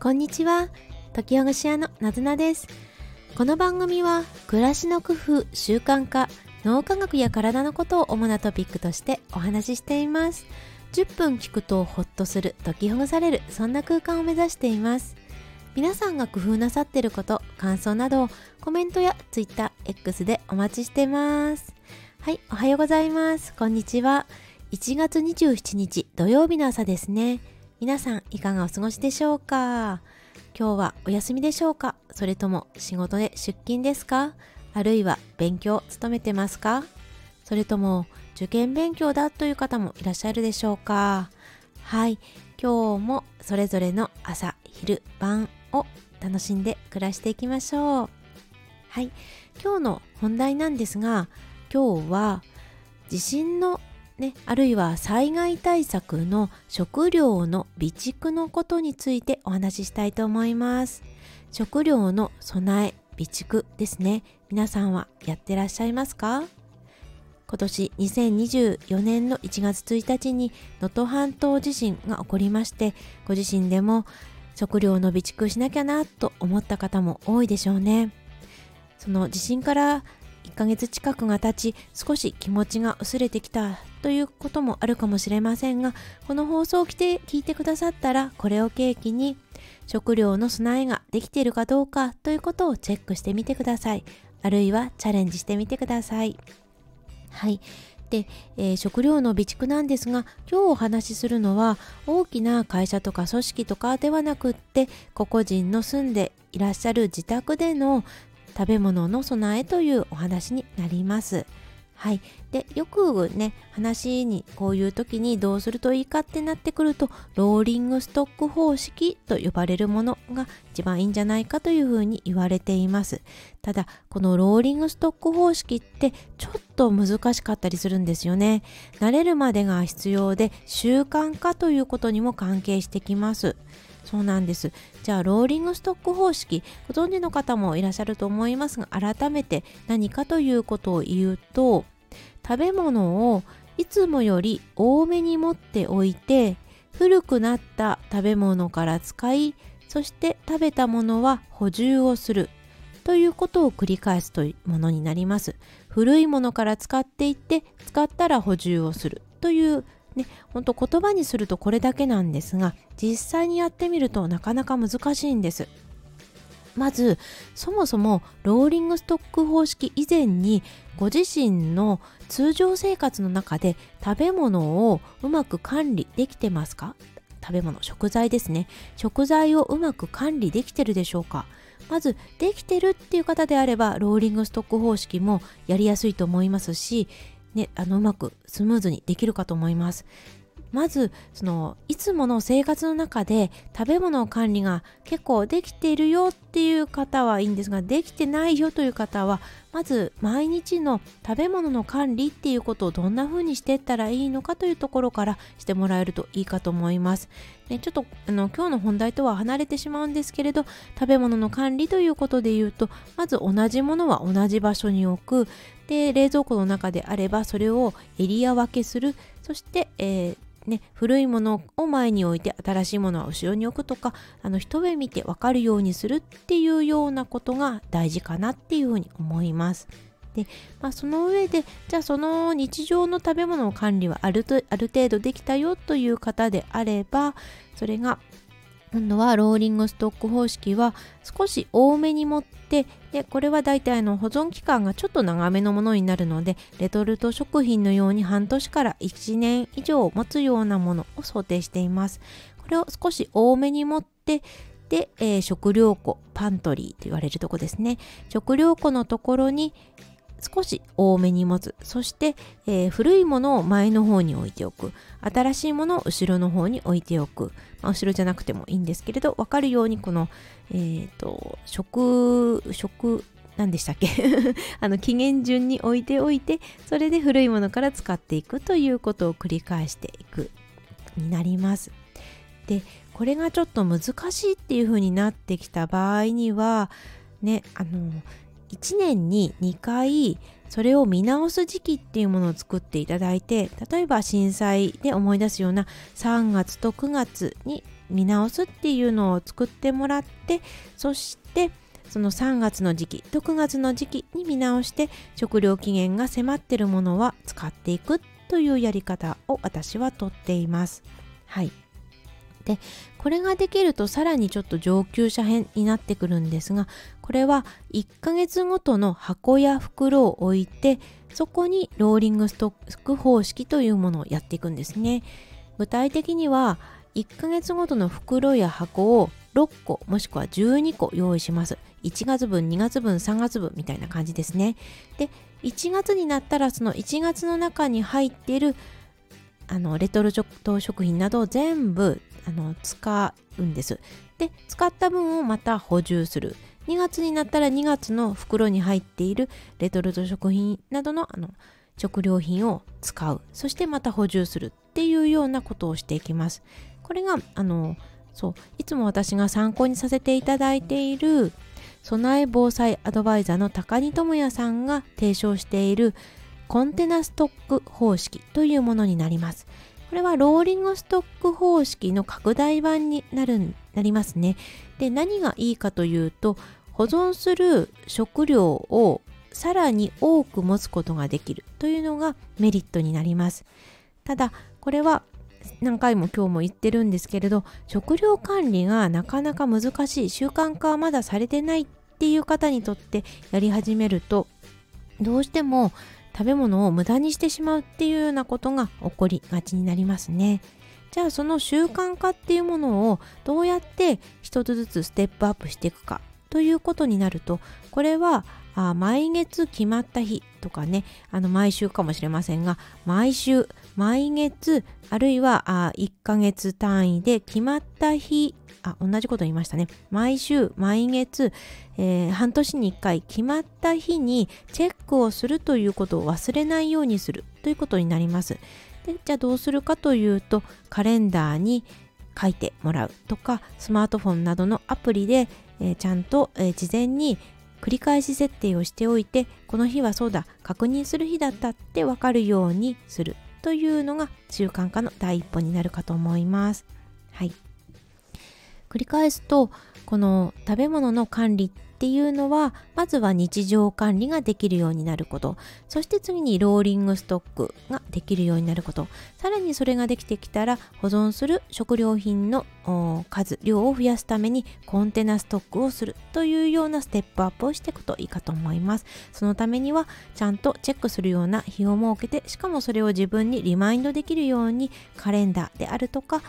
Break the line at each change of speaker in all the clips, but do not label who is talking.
こんにちは。時ほぐし屋のなずなです。この番組は暮らしの工夫習慣化脳科学や体のことを主なトピックとしてお話ししています。10分聞くとホッとする解きほぐされるそんな空間を目指しています。皆さんが工夫なさっていること感想などコメントや TwitterX でお待ちしてます。はいおはようございます。こんにちは。1月27日土曜日の朝ですね。皆さんいかがお過ごしでしょうか？今日はお休みでしょうか？それとも仕事で出勤ですか？あるいは勉強勤めてますか？それとも受験勉強だという方もいらっしゃるでしょうか？はい。今日もそれぞれの朝昼晩を楽しんで暮らしていきましょう。はい。今日の本題なんですが今日は地震のね、あるいは災害対策の食料の備蓄のことについてお話ししたいと思います。食料の備え、備蓄ですね。皆さんはやってらっしゃいますか？今年2024年の1月1日に能登半島地震が起こりまして、ご自身でも食料の備蓄しなきゃなと思った方も多いでしょうね。その地震から1ヶ月近くが経ち少し気持ちが薄れてきたということもあるかもしれませんがこの放送を聞いてくださったらこれを契機に食料の備えができているかどうかということをチェックしてみてください。あるいはチャレンジしてみてください。はい。で、えー、食料の備蓄なんですが今日お話しするのは大きな会社とか組織とかではなくって個々人の住んでいらっしゃる自宅での食べ物の備えというお話になります。はい、でよくね話にこういう時にどうするといいかってなってくるとローリングストック方式と呼ばれるものが一番いいんじゃないかというふうに言われています。ただこのローリングストック方式ってちょっと難しかったりするんですよね。慣れるまでが必要で習慣化ということにも関係してきます。そうなんです。じゃあ、ローリングストック方式、ご存知の方もいらっしゃると思いますが、改めて何かということを言うと、食べ物をいつもより多めに持っておいて、古くなった食べ物から使い、そして食べたものは補充をするということを繰り返すというものになります。古いものから使っていって使ったら補充をするというね、ほんと言葉にするとこれだけなんですが実際にやってみるとなかなか難しいんです。まずそもそもローリングストック方式以前にご自身の通常生活の中で食べ物をうまく管理できてますか？食べ物食材ですね。食材をうまく管理できてるでしょうか？まずできてるっていう方であればローリングストック方式もやりやすいと思いますしね、あのうまくスムーズにできるかと思います。まずそのいつもの生活の中で食べ物の管理が結構できているよっていう方はいいんですができてないよという方はまず毎日の食べ物の管理っていうことをどんな風にしていったらいいのかというところからしてもらえるといいかと思います。ね、ちょっとあの今日の本題とは離れてしまうんですけれど食べ物の管理ということで言うとまず同じものは同じ場所に置くで冷蔵庫の中であればそれをエリア分けするそして、えーね、古いものを前に置いて新しいものは後ろに置くとかあの一目見て分かるようにするっていうようなことが大事かなっていうふうに思います。で、まあ、その上でじゃあその日常の食べ物の管理はあるとある程度できたよという方であればそれが今度はローリングストック方式は少し多めに持ってでこれは大体の保存期間がちょっと長めのものになるのでレトルト食品のように半年から1年以上持つようなものを想定しています。これを少し多めに持ってで、えー、食料庫パントリーと言われるとこですね。食料庫のところに少し多めに持つ。そして、えー、古いものを前の方に置いておく。新しいものを後ろの方に置いておく、まあ、後ろじゃなくてもいいんですけれど分かるようにこの、えーと、食食何でしたっけ？あの期限順に置いておいてそれで古いものから使っていくということを繰り返していくになります。でこれがちょっと難しいっていう風になってきた場合にはねあの1年に2回それを見直す時期っていうものを作っていただいて例えば震災で思い出すような3月と9月に見直すっていうのを作ってもらってそしてその3月の時期と9月の時期に見直して食料期限が迫ってるものは使っていくというやり方を私はとっています。はい。でこれができるとさらにちょっと上級者編になってくるんですがこれは1ヶ月ごとの箱や袋を置いてそこにローリングストック方式というものをやっていくんですね。具体的には1ヶ月ごとの袋や箱を6個もしくは12個用意します。1月分2月分3月分みたいな感じですね。で1月になったらその1月の中に入っているあのレトルト食品などを全部あの使うんです。で使った分をまた補充する。2月になったら2月の袋に入っているレトルト食品などのあの食料品を使う。そしてまた補充するっていうようなことをしていきます。これがあのそういつも私が参考にさせていただいている備え防災アドバイザーの高荷智也さんが提唱しているコンテナストック方式というものになります。これはローリングストック方式の拡大版になるなりますね。で何がいいかというと保存する食料をさらに多く持つことができるというのがメリットになります。ただこれは何回も今日も言ってるんですけれど食料管理がなかなか難しい習慣化はまだされてないっていう方にとってやり始めるとどうしても食べ物を無駄にしてしまうっていうようなことが起こりがちになりますね。じゃあその習慣化っていうものをどうやって一つずつステップアップしていくかということになるとこれはあ毎月決まった日とかねあの毎週かもしれませんが毎週毎月あるいはあ1ヶ月単位で決まった日あ同じこと言いましたね。毎週毎月、えー、半年に1回決まった日にチェックをするということを忘れないようにするということになります。でじゃあどうするかというとカレンダーに書いてもらうとかスマートフォンなどのアプリで、えー、ちゃんと、えー、事前に繰り返し設定をしておいてこの日はそうだ確認する日だったって分かるようにする。というのが習慣化の第一歩になるかと思います。はい、繰り返すとこの食べ物の管理っっていうのはまずは日常管理ができるようになること。そして次にローリングストックができるようになること。さらにそれができてきたら保存する食料品の数量を増やすためにコンテナストックをするというようなステップアップをしていくといいかと思います。そのためにはちゃんとチェックするような日を設けてしかもそれを自分にリマインドできるようにカレンダーであるとか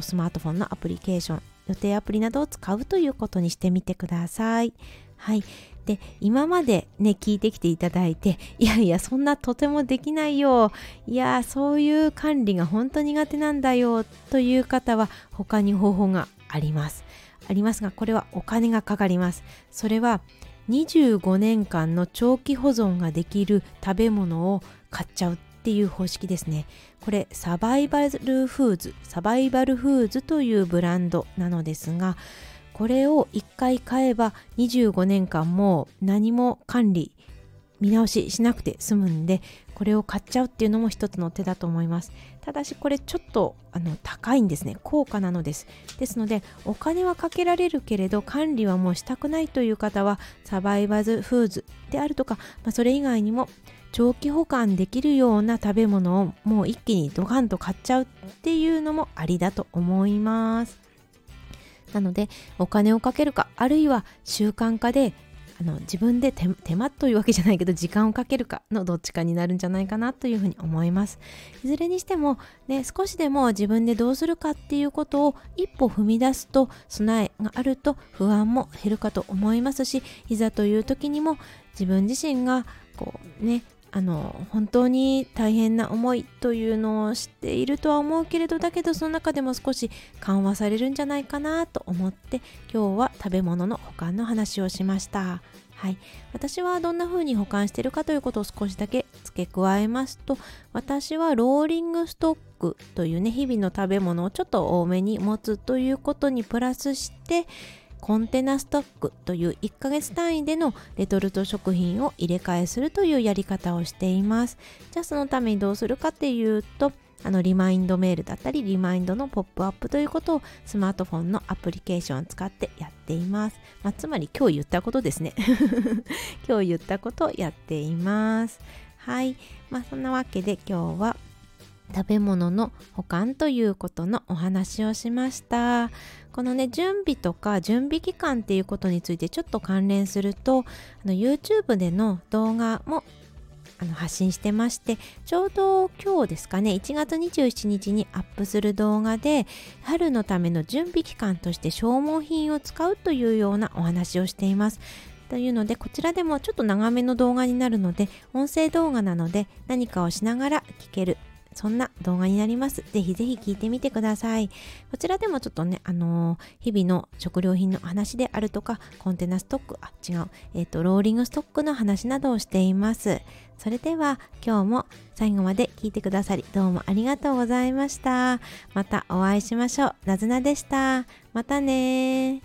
スマートフォンのアプリケーション予定アプリなどを使うということにしてみてください。はい。で、今までね、聞いてきていただいて、いやいや、そんなとてもできないよ。いや、そういう管理が本当苦手なんだよ。という方は、他に方法があります。ありますが、これはお金がかかります。それは、25年間の長期保存ができる食べ物を買っちゃうっていう方式ですね。これサバイバルフーズ、サバイバルフーズというブランドなのですが、これを1回買えば25年間もう何も管理見直ししなくて済むんでこれを買っちゃうっていうのも一つの手だと思います。ただしこれちょっとあの高いんですね。高価なのです。ですのでお金はかけられるけれど管理はもうしたくないという方はサバイバルフーズであるとか、まあ、それ以外にも長期保管できるような食べ物をもう一気にドカンと買っちゃうっていうのもありだと思います。なのでお金をかけるかあるいは習慣化であの自分で手間というわけじゃないけど時間をかけるかのどっちかになるんじゃないかなというふうに思います。いずれにしてもね少しでも自分でどうするかっていうことを一歩踏み出すと備えがあると不安も減るかと思いますしいざという時にも自分自身がこうねあの本当に大変な思いというのを知っているとは思うけれどだけどその中でも少し緩和されるんじゃないかなと思って今日は食べ物の保管の話をしました。はい、私はどんな風に保管しているかということを少しだけ付け加えますと私はローリングストックというね日々の食べ物をちょっと多めに持つということにプラスしてコンテナストックという1ヶ月単位でのレトルト食品を入れ替えするというやり方をしています。じゃあそのためにどうするかっていうとあのリマインドメールだったりリマインドのポップアップということをスマートフォンのアプリケーションを使ってやっています、まあ、つまり今日言ったことですね。今日言ったことをやっています。はい。まあそんなわけで今日は食べ物の保管ということのお話をしました。このね準備とか準備期間っていうことについてちょっと関連するとあの YouTube での動画もあの発信してましてちょうど今日ですかね1月27日にアップする動画で春のための準備期間として消耗品を使うというようなお話をしています。というのでこちらでもちょっと長めの動画になるので音声動画なので何かをしながら聞けるそんな動画になります。ぜひぜひ聞いてみてください。こちらでもちょっとね、あのー、日々の食料品の話であるとか、コンテナストック、あ、違う、えっ、ー、と、ローリングストックの話などをしています。それでは今日も最後まで聞いてくださりどうもありがとうございました。またお会いしましょう。なずなでした。またね